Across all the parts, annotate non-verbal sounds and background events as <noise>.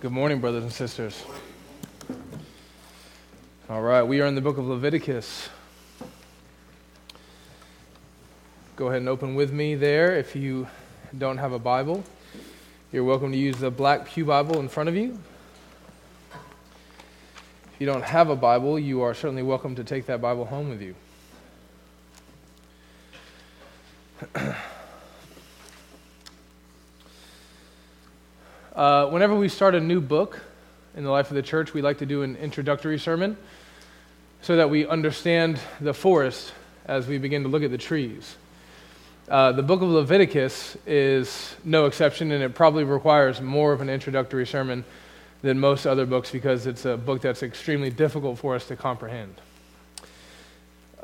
Good morning, brothers and sisters. All right, we are in the book of Leviticus. Go ahead and open with me there if you don't have a Bible. You're welcome to use the Black Pew Bible in front of you. If you don't have a Bible, you are certainly welcome to take that Bible home with you. <clears throat> Uh, whenever we start a new book in the life of the church, we like to do an introductory sermon so that we understand the forest as we begin to look at the trees. Uh, the book of Leviticus is no exception, and it probably requires more of an introductory sermon than most other books because it's a book that's extremely difficult for us to comprehend.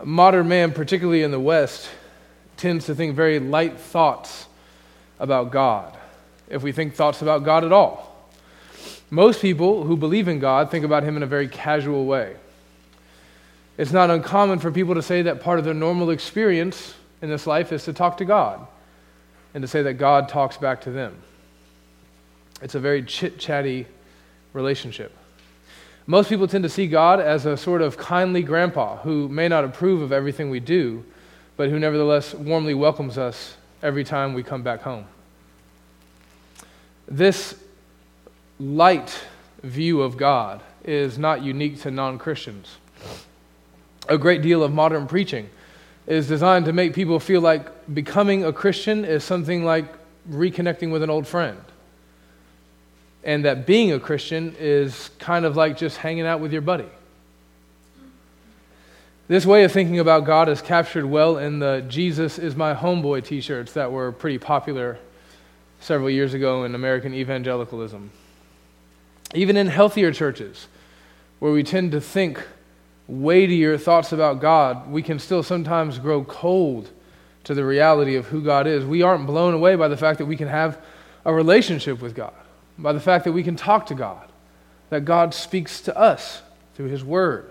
Modern man, particularly in the West, tends to think very light thoughts about God if we think thoughts about God at all. Most people who believe in God think about Him in a very casual way. It's not uncommon for people to say that part of their normal experience in this life is to talk to God and to say that God talks back to them. It's a very chit chatty relationship. Most people tend to see God as a sort of kindly grandpa who may not approve of everything we do, but who nevertheless warmly welcomes us every time we come back home. This light view of God is not unique to non Christians. A great deal of modern preaching is designed to make people feel like becoming a Christian is something like reconnecting with an old friend. And that being a Christian is kind of like just hanging out with your buddy. This way of thinking about God is captured well in the Jesus is my homeboy t shirts that were pretty popular several years ago in American evangelicalism. Even in healthier churches, where we tend to think weightier thoughts about God, we can still sometimes grow cold to the reality of who God is. We aren't blown away by the fact that we can have a relationship with God, by the fact that we can talk to God, that God speaks to us through His Word,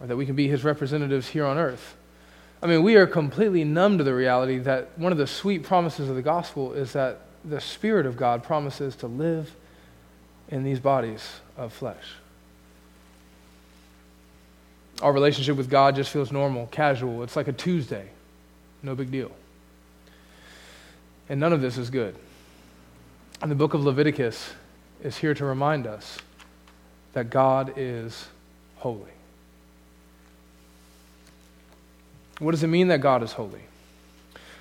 or that we can be His representatives here on earth. I mean, we are completely numb to the reality that one of the sweet promises of the gospel is that the Spirit of God promises to live in these bodies of flesh. Our relationship with God just feels normal, casual. It's like a Tuesday. No big deal. And none of this is good. And the book of Leviticus is here to remind us that God is holy. What does it mean that God is holy?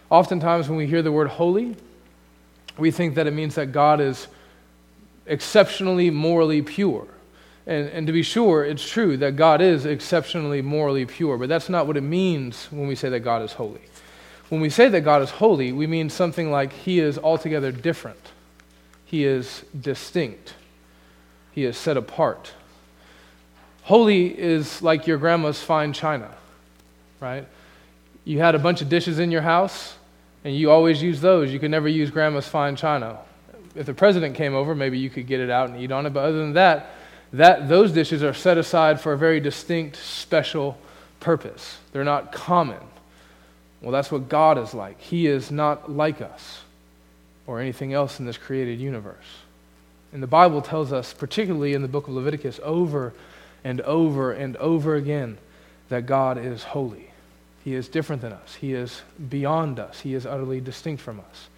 Oftentimes, when we hear the word holy, we think that it means that God is exceptionally morally pure. And, and to be sure, it's true that God is exceptionally morally pure, but that's not what it means when we say that God is holy. When we say that God is holy, we mean something like He is altogether different, He is distinct, He is set apart. Holy is like your grandma's fine china, right? you had a bunch of dishes in your house and you always use those. You could never use grandma's fine china. If the president came over, maybe you could get it out and eat on it. But other than that, that those dishes are set aside for a very distinct, special purpose. They're not common. Well, that's what God is like. He is not like us or anything else in this created universe. And the Bible tells us, particularly in the book of Leviticus, over and over and over again, that God is holy. He is different than us. He is beyond us. He is utterly distinct from us.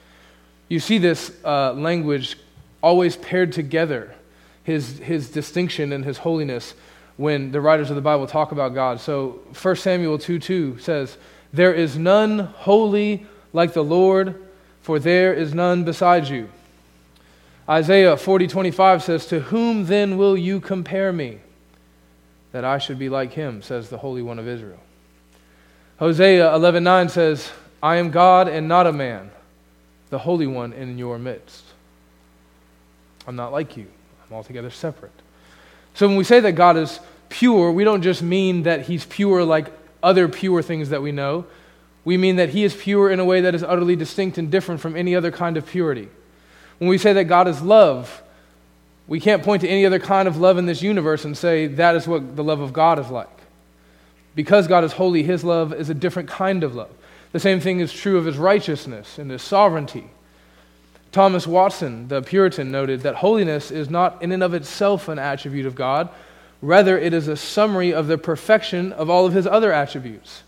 You see this uh, language always paired together, his, his distinction and his holiness, when the writers of the Bible talk about God. So 1 Samuel 2 2 says, There is none holy like the Lord, for there is none beside you. Isaiah 40 25 says, To whom then will you compare me? That I should be like him, says the Holy One of Israel. Hosea 11:9 says, "I am God and not a man, the Holy One in your midst." I'm not like you. I'm altogether separate. So when we say that God is pure, we don't just mean that he's pure like other pure things that we know. We mean that he is pure in a way that is utterly distinct and different from any other kind of purity. When we say that God is love, we can't point to any other kind of love in this universe and say that is what the love of God is like. Because God is holy, his love is a different kind of love. The same thing is true of his righteousness and his sovereignty. Thomas Watson, the Puritan, noted that holiness is not in and of itself an attribute of God, rather, it is a summary of the perfection of all of his other attributes.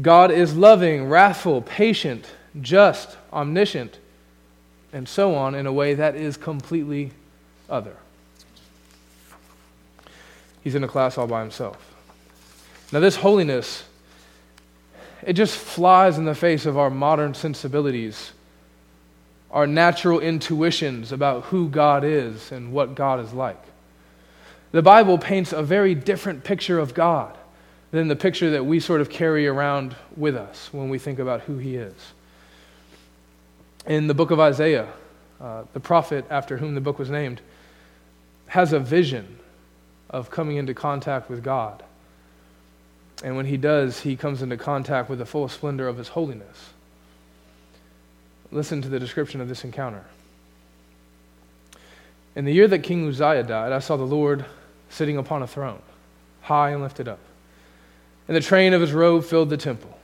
God is loving, wrathful, patient, just, omniscient, and so on in a way that is completely other. He's in a class all by himself. Now, this holiness, it just flies in the face of our modern sensibilities, our natural intuitions about who God is and what God is like. The Bible paints a very different picture of God than the picture that we sort of carry around with us when we think about who He is. In the book of Isaiah, uh, the prophet after whom the book was named, has a vision of coming into contact with God. And when he does, he comes into contact with the full splendor of his holiness. Listen to the description of this encounter. In the year that King Uzziah died, I saw the Lord sitting upon a throne, high and lifted up. And the train of his robe filled the temple.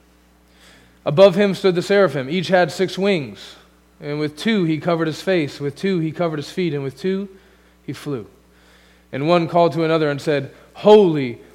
Above him stood the seraphim. Each had six wings. And with two he covered his face, with two he covered his feet, and with two he flew. And one called to another and said, Holy,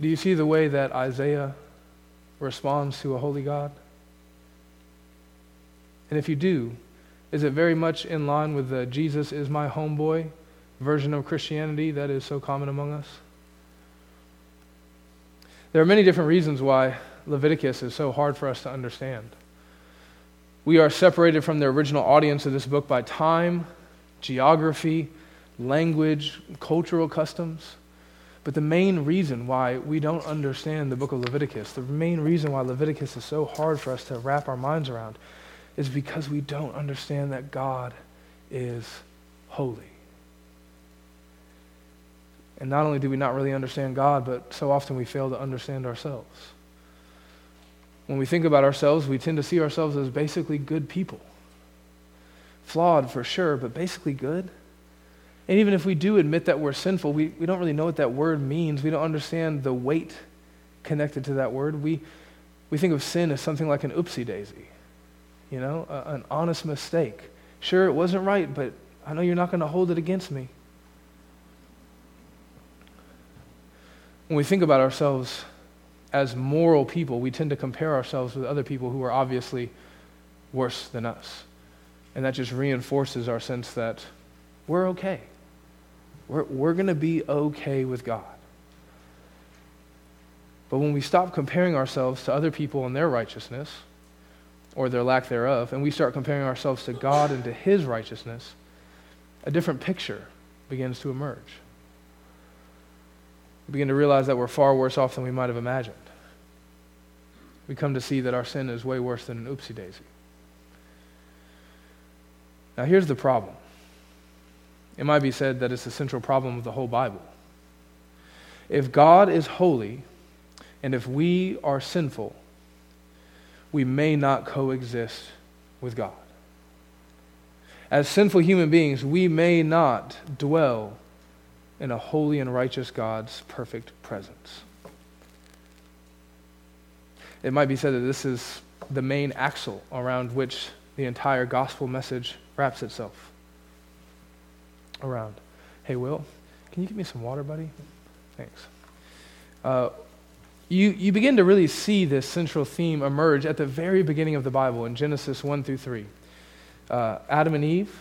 Do you see the way that Isaiah responds to a holy God? And if you do, is it very much in line with the Jesus is my homeboy version of Christianity that is so common among us? There are many different reasons why Leviticus is so hard for us to understand. We are separated from the original audience of this book by time, geography, language, cultural customs. But the main reason why we don't understand the book of Leviticus, the main reason why Leviticus is so hard for us to wrap our minds around, is because we don't understand that God is holy. And not only do we not really understand God, but so often we fail to understand ourselves. When we think about ourselves, we tend to see ourselves as basically good people. Flawed for sure, but basically good. And even if we do admit that we're sinful, we, we don't really know what that word means. We don't understand the weight connected to that word. We, we think of sin as something like an oopsie daisy, you know, a, an honest mistake. Sure, it wasn't right, but I know you're not going to hold it against me. When we think about ourselves as moral people, we tend to compare ourselves with other people who are obviously worse than us. And that just reinforces our sense that we're okay. We're, we're going to be okay with God. But when we stop comparing ourselves to other people and their righteousness, or their lack thereof, and we start comparing ourselves to God and to His righteousness, a different picture begins to emerge. We begin to realize that we're far worse off than we might have imagined. We come to see that our sin is way worse than an oopsie daisy. Now, here's the problem it might be said that it's the central problem of the whole Bible. If God is holy and if we are sinful, we may not coexist with God. As sinful human beings, we may not dwell in a holy and righteous God's perfect presence. It might be said that this is the main axle around which the entire gospel message wraps itself around. Hey, Will, can you give me some water, buddy? Thanks. Uh, you, you begin to really see this central theme emerge at the very beginning of the Bible in Genesis 1 through 3. Uh, Adam and Eve,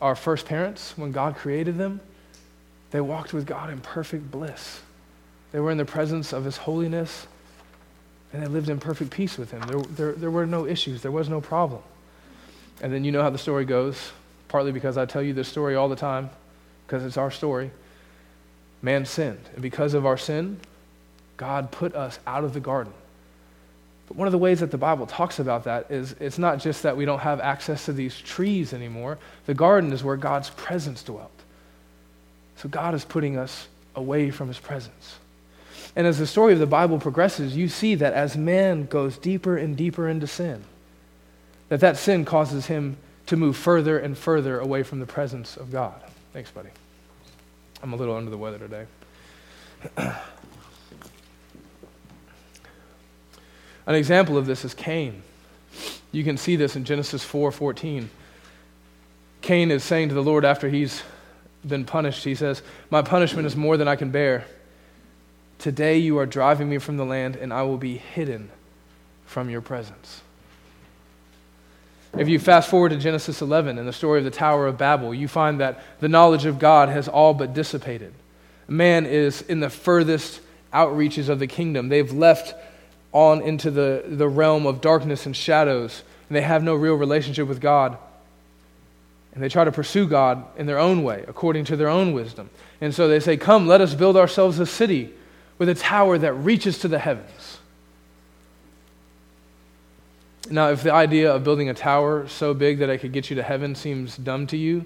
our first parents, when God created them, they walked with God in perfect bliss. They were in the presence of His holiness, and they lived in perfect peace with Him. There, there, there were no issues, there was no problem. And then you know how the story goes partly because I tell you this story all the time, because it's our story. Man sinned. And because of our sin, God put us out of the garden. But one of the ways that the Bible talks about that is it's not just that we don't have access to these trees anymore. The garden is where God's presence dwelt. So God is putting us away from his presence. And as the story of the Bible progresses, you see that as man goes deeper and deeper into sin, that that sin causes him to move further and further away from the presence of God. Thanks, buddy. I'm a little under the weather today. <clears throat> An example of this is Cain. You can see this in Genesis 4:14. Cain is saying to the Lord after he's been punished, he says, "My punishment is more than I can bear. Today you are driving me from the land, and I will be hidden from your presence." If you fast forward to Genesis 11 and the story of the Tower of Babel, you find that the knowledge of God has all but dissipated. Man is in the furthest outreaches of the kingdom. They've left on into the, the realm of darkness and shadows, and they have no real relationship with God. And they try to pursue God in their own way, according to their own wisdom. And so they say, Come, let us build ourselves a city with a tower that reaches to the heavens. Now, if the idea of building a tower so big that it could get you to heaven seems dumb to you,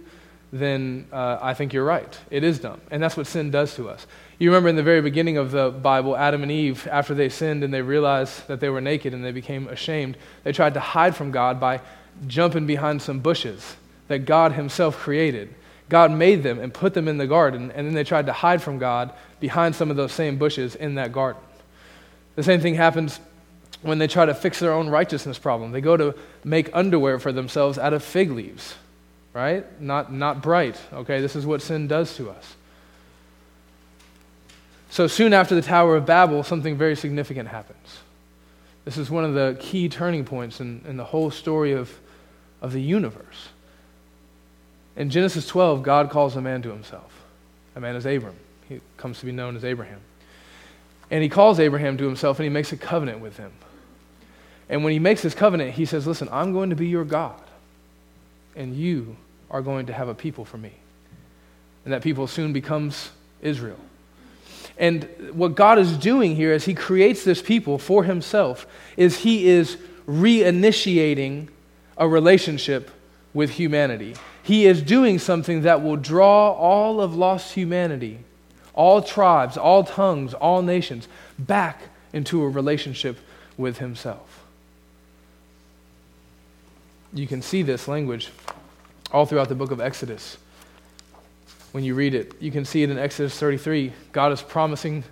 then uh, I think you're right. It is dumb. And that's what sin does to us. You remember in the very beginning of the Bible, Adam and Eve, after they sinned and they realized that they were naked and they became ashamed, they tried to hide from God by jumping behind some bushes that God Himself created. God made them and put them in the garden, and then they tried to hide from God behind some of those same bushes in that garden. The same thing happens when they try to fix their own righteousness problem. They go to make underwear for themselves out of fig leaves, right? Not, not bright, okay? This is what sin does to us. So soon after the Tower of Babel, something very significant happens. This is one of the key turning points in, in the whole story of, of the universe. In Genesis 12, God calls a man to himself. A man is Abram. He comes to be known as Abraham. And he calls Abraham to himself and he makes a covenant with him. And when he makes this covenant, he says, Listen, I'm going to be your God, and you are going to have a people for me. And that people soon becomes Israel. And what God is doing here as he creates this people for himself is he is reinitiating a relationship with humanity. He is doing something that will draw all of lost humanity, all tribes, all tongues, all nations back into a relationship with himself. You can see this language all throughout the book of Exodus when you read it. You can see it in Exodus 33. God is promising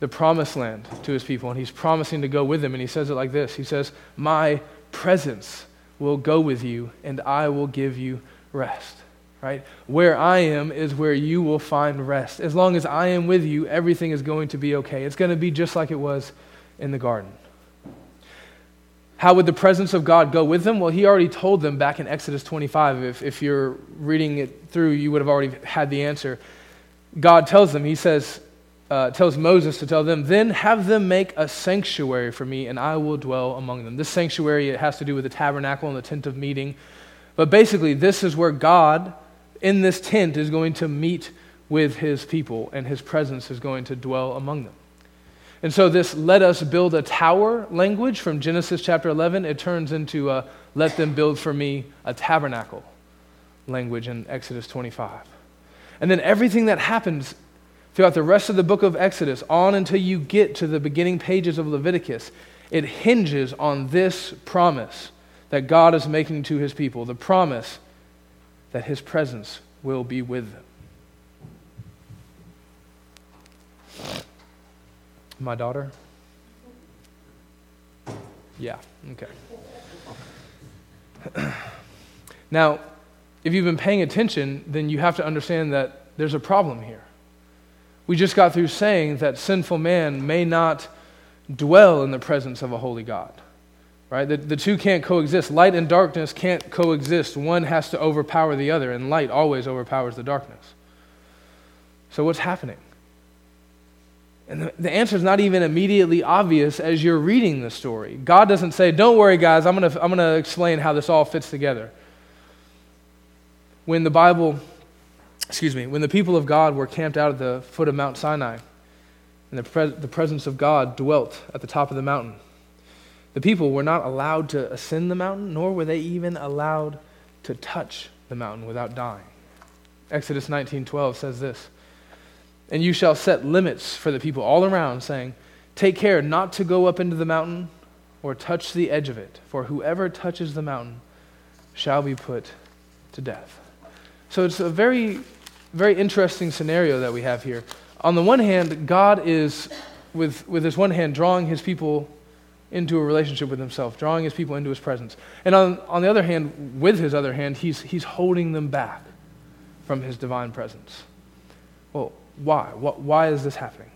the promised land to his people, and he's promising to go with them. And he says it like this He says, My presence will go with you, and I will give you rest. Right? Where I am is where you will find rest. As long as I am with you, everything is going to be okay. It's going to be just like it was in the garden. How would the presence of God go with them? Well, he already told them back in Exodus 25. If, if you're reading it through, you would have already had the answer. God tells them, He says, uh, tells Moses to tell them, then have them make a sanctuary for me, and I will dwell among them. This sanctuary, it has to do with the tabernacle and the tent of meeting. But basically, this is where God, in this tent, is going to meet with his people, and his presence is going to dwell among them. And so, this let us build a tower language from Genesis chapter 11, it turns into a let them build for me a tabernacle language in Exodus 25. And then everything that happens throughout the rest of the book of Exodus, on until you get to the beginning pages of Leviticus, it hinges on this promise that God is making to his people the promise that his presence will be with them. My daughter? Yeah, okay. <clears throat> now, if you've been paying attention, then you have to understand that there's a problem here. We just got through saying that sinful man may not dwell in the presence of a holy God. Right? The, the two can't coexist. Light and darkness can't coexist. One has to overpower the other, and light always overpowers the darkness. So, what's happening? And the, answer is not even immediately obvious as you're reading the story. God doesn't say, Don't worry, guys, I'm going to I'm going to explain how this all fits together. When the Bible, excuse me, when the people of God were camped out at the foot of Mount Sinai, and the, pre- the presence of God dwelt at the top of the mountain, The people were not allowed to ascend the mountain, nor were they even allowed to touch the mountain without dying. Exodus 19:12 says this, "And you shall set limits for the people all around, saying, Take care not to go up into the mountain or touch the edge of it, for whoever touches the mountain shall be put to death." So it's a very very interesting scenario that we have here. On the one hand, God is with with his one hand drawing his people into a relationship with himself, drawing his people into his presence. And on, on the other hand, with his other hand, he's, he's holding them back from his divine presence. Well, why? What, why is this happening?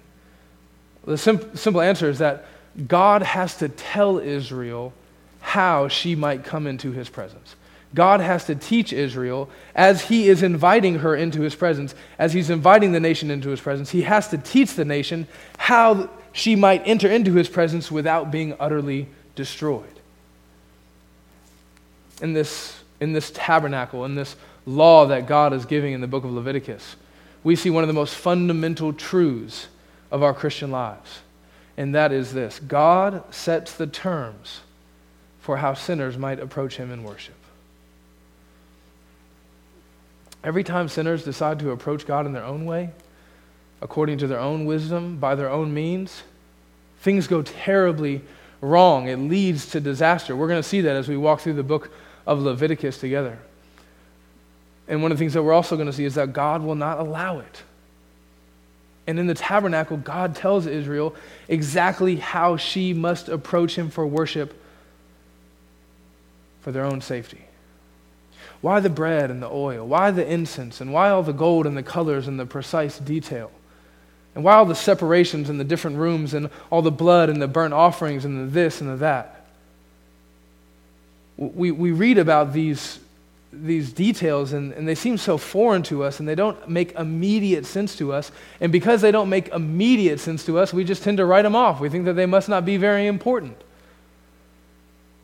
The sim- simple answer is that God has to tell Israel how she might come into his presence. God has to teach Israel as he is inviting her into his presence, as he's inviting the nation into his presence. He has to teach the nation how she might enter into his presence without being utterly destroyed. In this, in this tabernacle, in this law that God is giving in the book of Leviticus, we see one of the most fundamental truths of our Christian lives. And that is this God sets the terms for how sinners might approach him in worship. Every time sinners decide to approach God in their own way, according to their own wisdom, by their own means, things go terribly wrong. It leads to disaster. We're going to see that as we walk through the book of Leviticus together. And one of the things that we're also going to see is that God will not allow it. And in the tabernacle, God tells Israel exactly how she must approach him for worship for their own safety. Why the bread and the oil? Why the incense? And why all the gold and the colors and the precise detail? And why all the separations and the different rooms and all the blood and the burnt offerings and the this and the that? We, we read about these, these details and, and they seem so foreign to us and they don't make immediate sense to us. And because they don't make immediate sense to us, we just tend to write them off. We think that they must not be very important.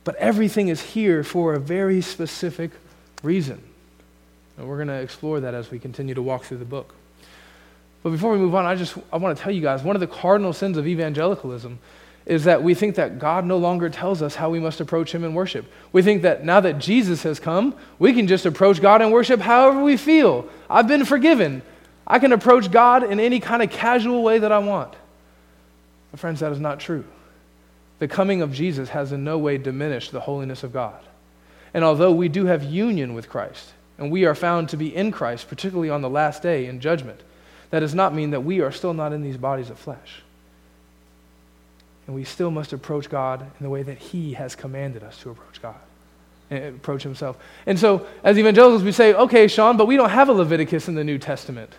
But everything is here for a very specific reason. And we're going to explore that as we continue to walk through the book. But before we move on, I just I want to tell you guys one of the cardinal sins of evangelicalism is that we think that God no longer tells us how we must approach Him in worship. We think that now that Jesus has come, we can just approach God in worship however we feel. I've been forgiven. I can approach God in any kind of casual way that I want. But friends, that is not true. The coming of Jesus has in no way diminished the holiness of God. And although we do have union with Christ, and we are found to be in Christ, particularly on the last day in judgment, that does not mean that we are still not in these bodies of flesh. And we still must approach God in the way that He has commanded us to approach God and approach Himself. And so, as evangelicals, we say, okay, Sean, but we don't have a Leviticus in the New Testament.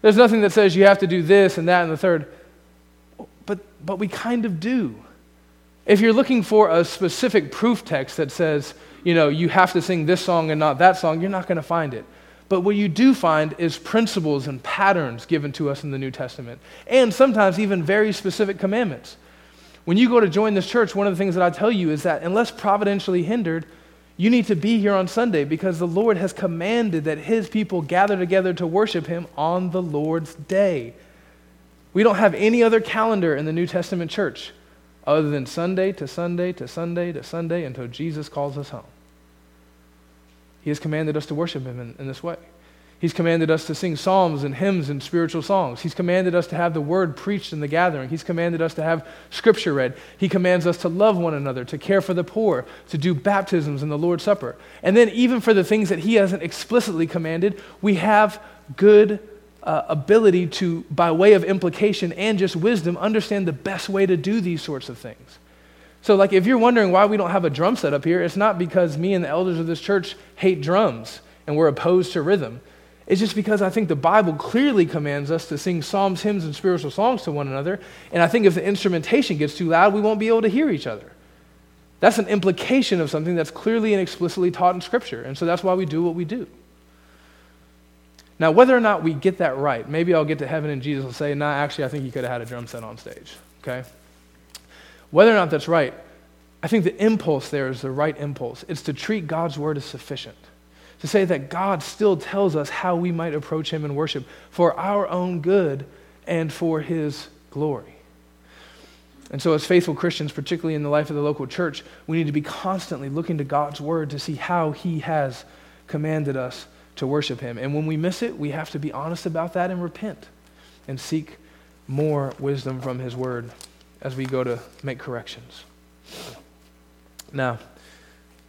There's nothing that says you have to do this and that and the third. But, but we kind of do. If you're looking for a specific proof text that says, you know, you have to sing this song and not that song, you're not going to find it. But what you do find is principles and patterns given to us in the New Testament, and sometimes even very specific commandments. When you go to join this church, one of the things that I tell you is that unless providentially hindered, you need to be here on Sunday because the Lord has commanded that His people gather together to worship Him on the Lord's day. We don't have any other calendar in the New Testament church other than Sunday to Sunday to Sunday to Sunday until Jesus calls us home. He has commanded us to worship Him in, in this way. He's commanded us to sing psalms and hymns and spiritual songs. He's commanded us to have the word preached in the gathering. He's commanded us to have scripture read. He commands us to love one another, to care for the poor, to do baptisms and the Lord's Supper. And then, even for the things that He hasn't explicitly commanded, we have good uh, ability to, by way of implication and just wisdom, understand the best way to do these sorts of things. So, like, if you're wondering why we don't have a drum set up here, it's not because me and the elders of this church hate drums and we're opposed to rhythm. It's just because I think the Bible clearly commands us to sing psalms, hymns, and spiritual songs to one another. And I think if the instrumentation gets too loud, we won't be able to hear each other. That's an implication of something that's clearly and explicitly taught in Scripture. And so that's why we do what we do. Now, whether or not we get that right, maybe I'll get to heaven and Jesus will say, nah, actually, I think he could have had a drum set on stage. Okay? Whether or not that's right, I think the impulse there is the right impulse. It's to treat God's word as sufficient. To say that God still tells us how we might approach him in worship for our own good and for his glory. And so, as faithful Christians, particularly in the life of the local church, we need to be constantly looking to God's word to see how He has commanded us to worship Him. And when we miss it, we have to be honest about that and repent and seek more wisdom from His word as we go to make corrections. Now,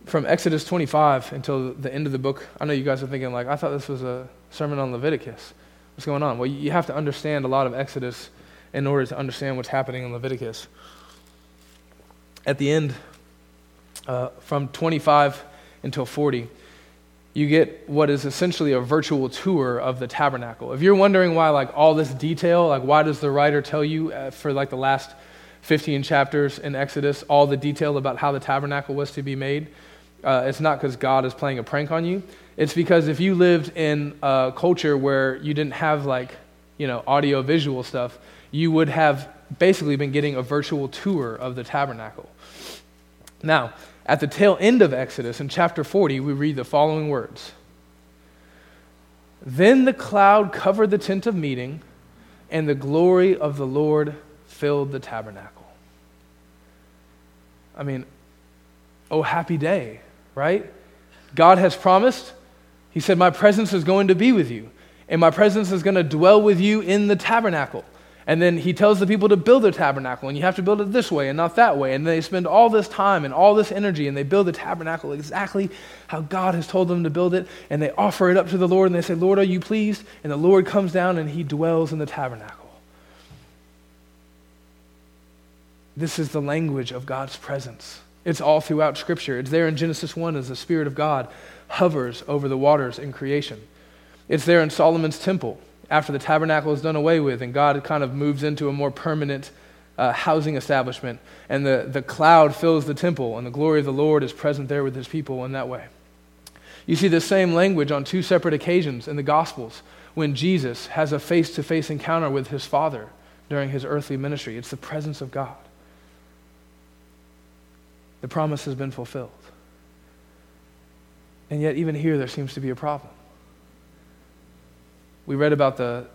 from Exodus 25 until the end of the book, I know you guys are thinking, like, I thought this was a sermon on Leviticus. What's going on? Well, you have to understand a lot of Exodus in order to understand what's happening in Leviticus. At the end, uh, from 25 until 40, you get what is essentially a virtual tour of the tabernacle. If you're wondering why, like, all this detail, like, why does the writer tell you uh, for, like, the last 15 chapters in Exodus all the detail about how the tabernacle was to be made? Uh, it's not because God is playing a prank on you. It's because if you lived in a culture where you didn't have, like, you know, audio visual stuff, you would have basically been getting a virtual tour of the tabernacle. Now, at the tail end of Exodus, in chapter 40, we read the following words Then the cloud covered the tent of meeting, and the glory of the Lord filled the tabernacle. I mean, oh, happy day, right? God has promised. He said, My presence is going to be with you, and my presence is going to dwell with you in the tabernacle. And then he tells the people to build their tabernacle, and you have to build it this way and not that way. And they spend all this time and all this energy, and they build the tabernacle exactly how God has told them to build it. And they offer it up to the Lord, and they say, Lord, are you pleased? And the Lord comes down and he dwells in the tabernacle. This is the language of God's presence. It's all throughout Scripture. It's there in Genesis 1 as the Spirit of God hovers over the waters in creation. It's there in Solomon's temple after the tabernacle is done away with and God kind of moves into a more permanent uh, housing establishment, and the, the cloud fills the temple, and the glory of the Lord is present there with his people in that way. You see the same language on two separate occasions in the Gospels when Jesus has a face to face encounter with his Father during his earthly ministry. It's the presence of God. The promise has been fulfilled. And yet, even here, there seems to be a problem. We read about the,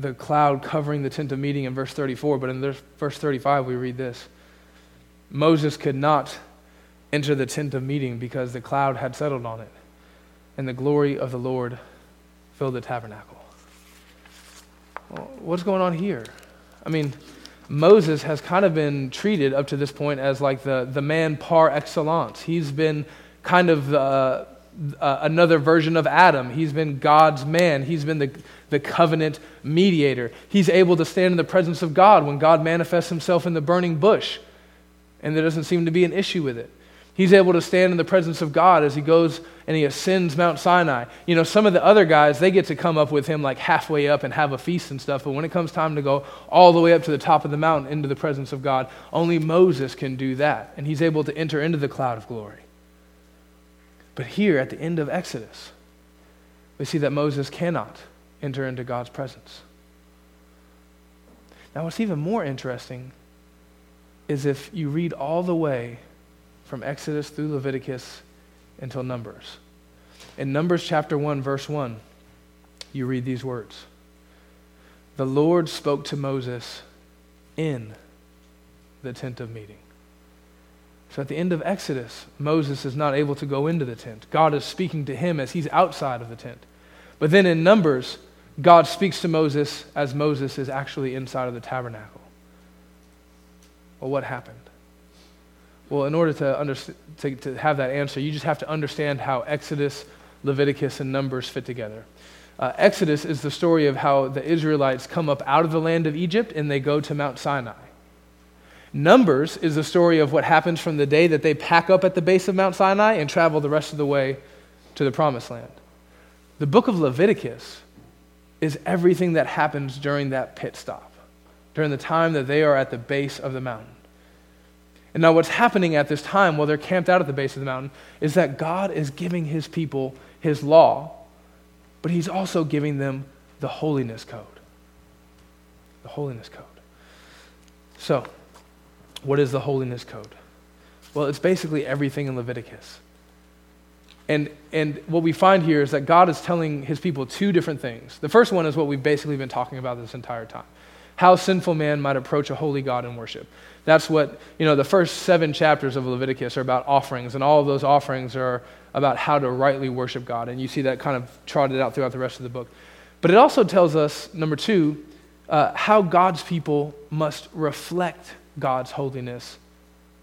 the cloud covering the tent of meeting in verse 34, but in verse 35 we read this Moses could not enter the tent of meeting because the cloud had settled on it, and the glory of the Lord filled the tabernacle. Well, what's going on here? I mean, Moses has kind of been treated up to this point as like the, the man par excellence. He's been kind of the, uh, another version of Adam. He's been God's man. He's been the, the covenant mediator. He's able to stand in the presence of God when God manifests himself in the burning bush, and there doesn't seem to be an issue with it. He's able to stand in the presence of God as he goes and he ascends Mount Sinai. You know, some of the other guys, they get to come up with him like halfway up and have a feast and stuff, but when it comes time to go all the way up to the top of the mountain into the presence of God, only Moses can do that, and he's able to enter into the cloud of glory. But here at the end of Exodus, we see that Moses cannot enter into God's presence. Now, what's even more interesting is if you read all the way from Exodus through Leviticus until Numbers. In Numbers chapter 1, verse 1, you read these words The Lord spoke to Moses in the tent of meeting. So at the end of Exodus, Moses is not able to go into the tent. God is speaking to him as he's outside of the tent. But then in Numbers, God speaks to Moses as Moses is actually inside of the tabernacle. Well, what happened? Well, in order to, to, to have that answer, you just have to understand how Exodus, Leviticus, and Numbers fit together. Uh, Exodus is the story of how the Israelites come up out of the land of Egypt and they go to Mount Sinai. Numbers is the story of what happens from the day that they pack up at the base of Mount Sinai and travel the rest of the way to the promised land. The book of Leviticus is everything that happens during that pit stop, during the time that they are at the base of the mountain. And now, what's happening at this time while they're camped out at the base of the mountain is that God is giving his people his law, but he's also giving them the holiness code. The holiness code. So, what is the holiness code? Well, it's basically everything in Leviticus. And, and what we find here is that God is telling his people two different things. The first one is what we've basically been talking about this entire time how sinful man might approach a holy God in worship. That's what, you know, the first seven chapters of Leviticus are about offerings, and all of those offerings are about how to rightly worship God. And you see that kind of trotted out throughout the rest of the book. But it also tells us, number two, uh, how God's people must reflect God's holiness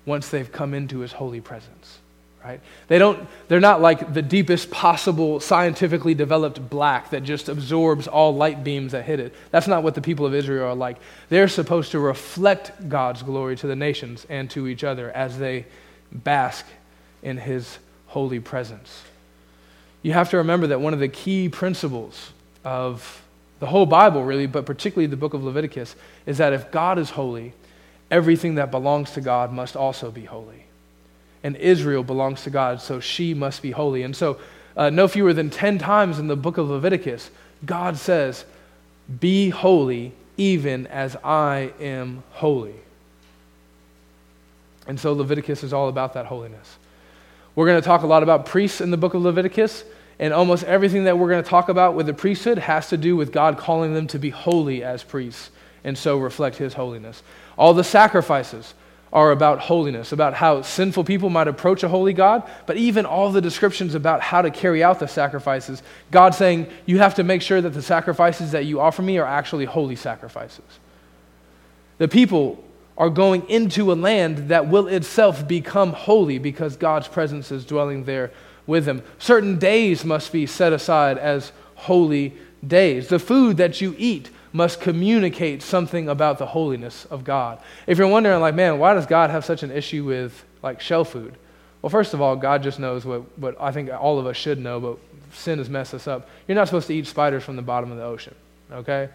once they've come into his holy presence right? They don't they're not like the deepest possible scientifically developed black that just absorbs all light beams that hit it. That's not what the people of israel are like. They're supposed to reflect god's glory to the nations and to each other as they bask in his holy presence. You have to remember that one of the key principles of the whole bible really but particularly the book of leviticus is that if god is holy everything that belongs to god must also be holy and Israel belongs to God, so she must be holy. And so, uh, no fewer than 10 times in the book of Leviticus, God says, Be holy, even as I am holy. And so, Leviticus is all about that holiness. We're going to talk a lot about priests in the book of Leviticus, and almost everything that we're going to talk about with the priesthood has to do with God calling them to be holy as priests, and so reflect his holiness. All the sacrifices, are about holiness, about how sinful people might approach a holy God, but even all the descriptions about how to carry out the sacrifices, God saying, you have to make sure that the sacrifices that you offer me are actually holy sacrifices. The people are going into a land that will itself become holy because God's presence is dwelling there with them. Certain days must be set aside as holy days. The food that you eat must communicate something about the holiness of God. If you're wondering, like, man, why does God have such an issue with like shell food? Well, first of all, God just knows what, what I think all of us should know, but sin has messed us up. You're not supposed to eat spiders from the bottom of the ocean, okay?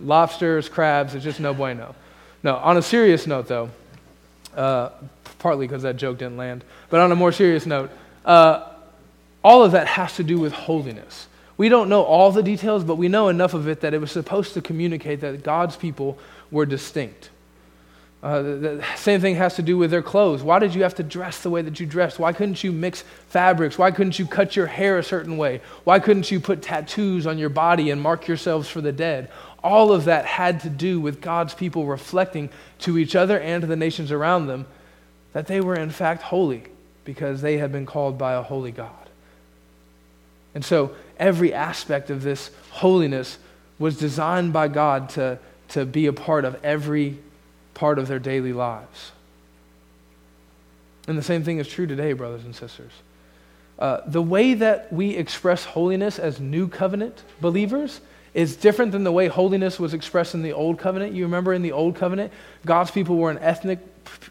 Lobsters, crabs, it's just no bueno. No, on a serious note, though, uh, partly because that joke didn't land, but on a more serious note, uh, all of that has to do with holiness. We don't know all the details, but we know enough of it that it was supposed to communicate that God's people were distinct. Uh, the, the, same thing has to do with their clothes. Why did you have to dress the way that you dressed? Why couldn't you mix fabrics? Why couldn't you cut your hair a certain way? Why couldn't you put tattoos on your body and mark yourselves for the dead? All of that had to do with God's people reflecting to each other and to the nations around them that they were in fact holy because they had been called by a holy God. And so every aspect of this holiness was designed by God to, to be a part of every part of their daily lives. And the same thing is true today, brothers and sisters. Uh, the way that we express holiness as new covenant believers is different than the way holiness was expressed in the old covenant. You remember in the old covenant, God's people were an ethnic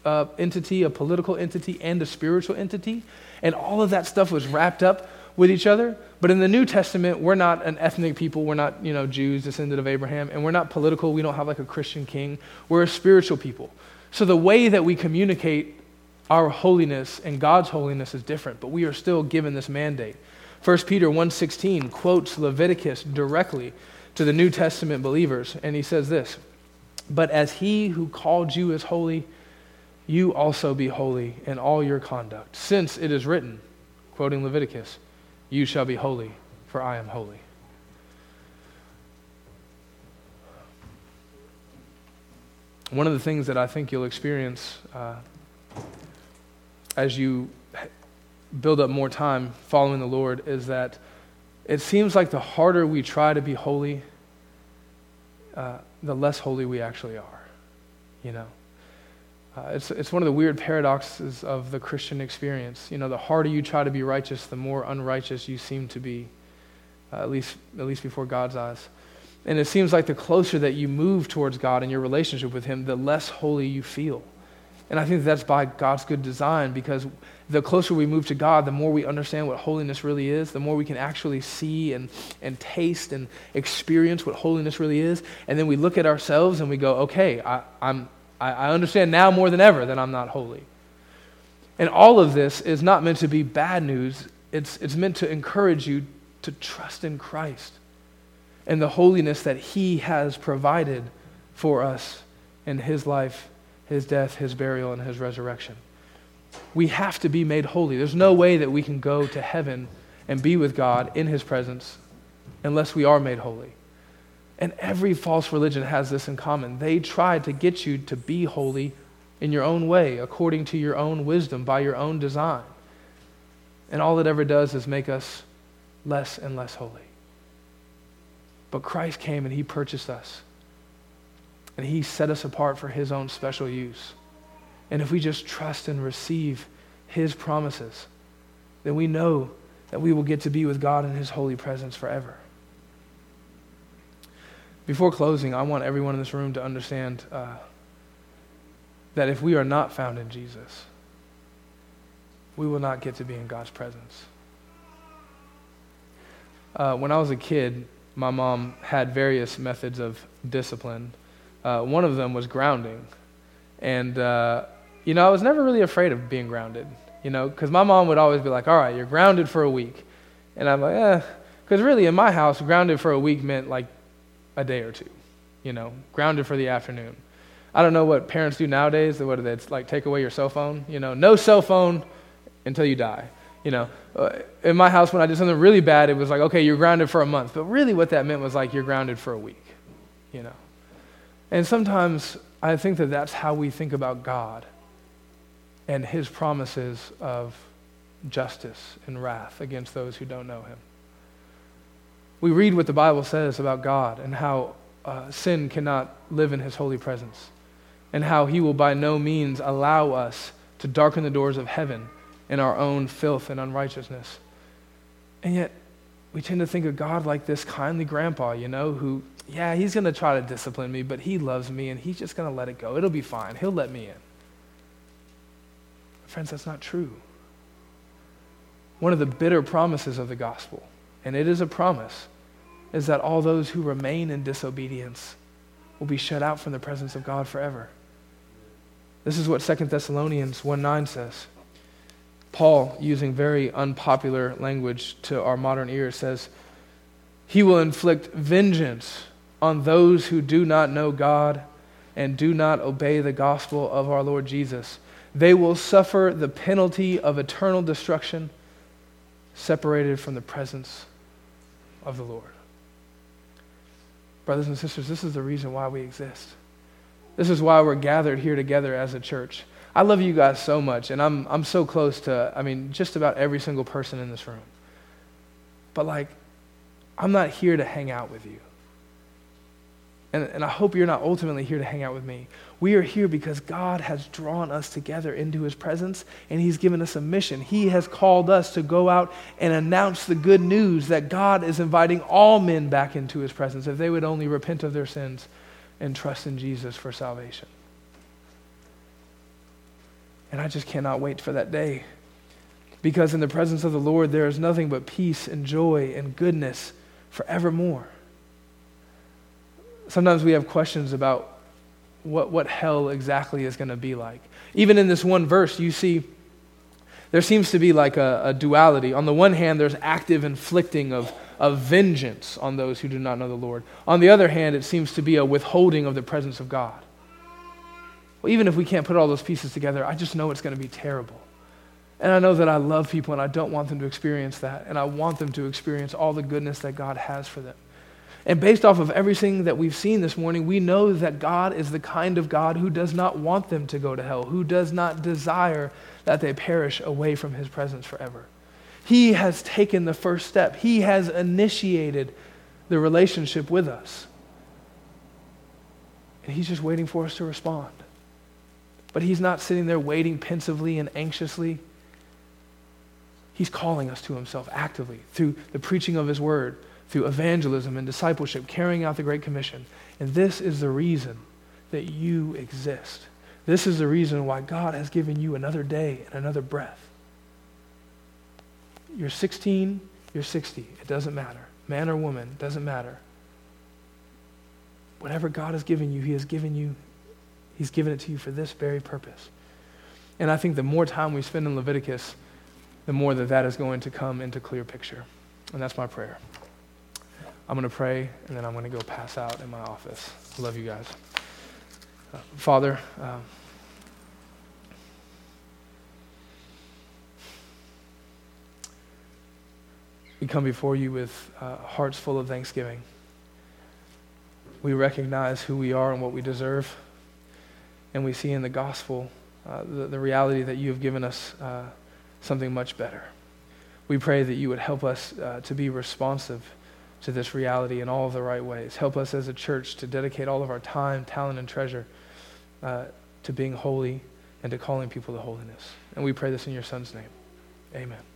uh, entity, a political entity, and a spiritual entity. And all of that stuff was wrapped up with each other. But in the New Testament, we're not an ethnic people. We're not, you know, Jews, descended of Abraham, and we're not political. We don't have like a Christian king. We're a spiritual people. So the way that we communicate our holiness and God's holiness is different, but we are still given this mandate. 1 Peter 1:16 quotes Leviticus directly to the New Testament believers, and he says this: "But as he who called you is holy, you also be holy in all your conduct, since it is written, quoting Leviticus, you shall be holy, for I am holy. One of the things that I think you'll experience uh, as you build up more time following the Lord is that it seems like the harder we try to be holy, uh, the less holy we actually are. You know? Uh, it's, it's one of the weird paradoxes of the Christian experience. You know, the harder you try to be righteous, the more unrighteous you seem to be, uh, at, least, at least before God's eyes. And it seems like the closer that you move towards God and your relationship with Him, the less holy you feel. And I think that's by God's good design because the closer we move to God, the more we understand what holiness really is, the more we can actually see and, and taste and experience what holiness really is. And then we look at ourselves and we go, okay, I, I'm, I, I understand now more than ever that I'm not holy. And all of this is not meant to be bad news, it's, it's meant to encourage you to trust in Christ and the holiness that He has provided for us in His life, His death, His burial, and His resurrection. We have to be made holy. There's no way that we can go to heaven and be with God in His presence unless we are made holy. And every false religion has this in common. They try to get you to be holy in your own way, according to your own wisdom, by your own design. And all it ever does is make us less and less holy. But Christ came and he purchased us. And he set us apart for his own special use. And if we just trust and receive his promises, then we know that we will get to be with God in his holy presence forever. Before closing, I want everyone in this room to understand uh, that if we are not found in Jesus, we will not get to be in God's presence. Uh, when I was a kid, my mom had various methods of discipline. Uh, one of them was grounding. And, uh, you know, I was never really afraid of being grounded, you know, because my mom would always be like, all right, you're grounded for a week. And I'm like, eh. Because really, in my house, grounded for a week meant like a day or two, you know, grounded for the afternoon. I don't know what parents do nowadays. What do they like take away your cell phone? You know, no cell phone until you die. You know, uh, in my house when I did something really bad, it was like, okay, you're grounded for a month. But really, what that meant was like you're grounded for a week. You know, and sometimes I think that that's how we think about God and His promises of justice and wrath against those who don't know Him. We read what the Bible says about God and how uh, sin cannot live in His holy presence and how he will by no means allow us to darken the doors of heaven in our own filth and unrighteousness. And yet, we tend to think of God like this kindly grandpa, you know, who, yeah, he's going to try to discipline me, but he loves me and he's just going to let it go. It'll be fine. He'll let me in. Friends, that's not true. One of the bitter promises of the gospel, and it is a promise, is that all those who remain in disobedience will be shut out from the presence of God forever. This is what 2 Thessalonians 1 9 says. Paul, using very unpopular language to our modern ears, says, He will inflict vengeance on those who do not know God and do not obey the gospel of our Lord Jesus. They will suffer the penalty of eternal destruction, separated from the presence of the Lord. Brothers and sisters, this is the reason why we exist. This is why we're gathered here together as a church. I love you guys so much, and I'm, I'm so close to, I mean, just about every single person in this room. But, like, I'm not here to hang out with you. And, and I hope you're not ultimately here to hang out with me. We are here because God has drawn us together into his presence and he's given us a mission. He has called us to go out and announce the good news that God is inviting all men back into his presence if they would only repent of their sins and trust in Jesus for salvation. And I just cannot wait for that day. Because in the presence of the Lord, there is nothing but peace and joy and goodness forevermore. Sometimes we have questions about what, what hell exactly is going to be like. Even in this one verse, you see there seems to be like a, a duality. On the one hand, there's active inflicting of of vengeance on those who do not know the Lord. On the other hand, it seems to be a withholding of the presence of God. Well, even if we can't put all those pieces together, I just know it's going to be terrible. And I know that I love people and I don't want them to experience that. And I want them to experience all the goodness that God has for them. And based off of everything that we've seen this morning, we know that God is the kind of God who does not want them to go to hell, who does not desire that they perish away from his presence forever. He has taken the first step, He has initiated the relationship with us. And He's just waiting for us to respond. But He's not sitting there waiting pensively and anxiously. He's calling us to Himself actively through the preaching of His word, through evangelism and discipleship, carrying out the Great Commission. And this is the reason that you exist. This is the reason why God has given you another day and another breath. You're 16, you're 60. It doesn't matter. Man or woman, doesn't matter. Whatever God has given you, He has given you, He's given it to you for this very purpose. And I think the more time we spend in Leviticus, the more that that is going to come into clear picture. And that's my prayer. I'm going to pray, and then I'm going to go pass out in my office. I love you guys. Uh, Father, uh, we come before you with uh, hearts full of thanksgiving. we recognize who we are and what we deserve. And we see in the gospel uh, the, the, reality that you have given us uh, something much better. We pray that you would help us uh, to be responsive to this reality in all of the right ways. Help us as a church to dedicate all of our time, talent, and treasure uh, to being holy and to calling people to holiness. And we pray this in your Son's name. Amen.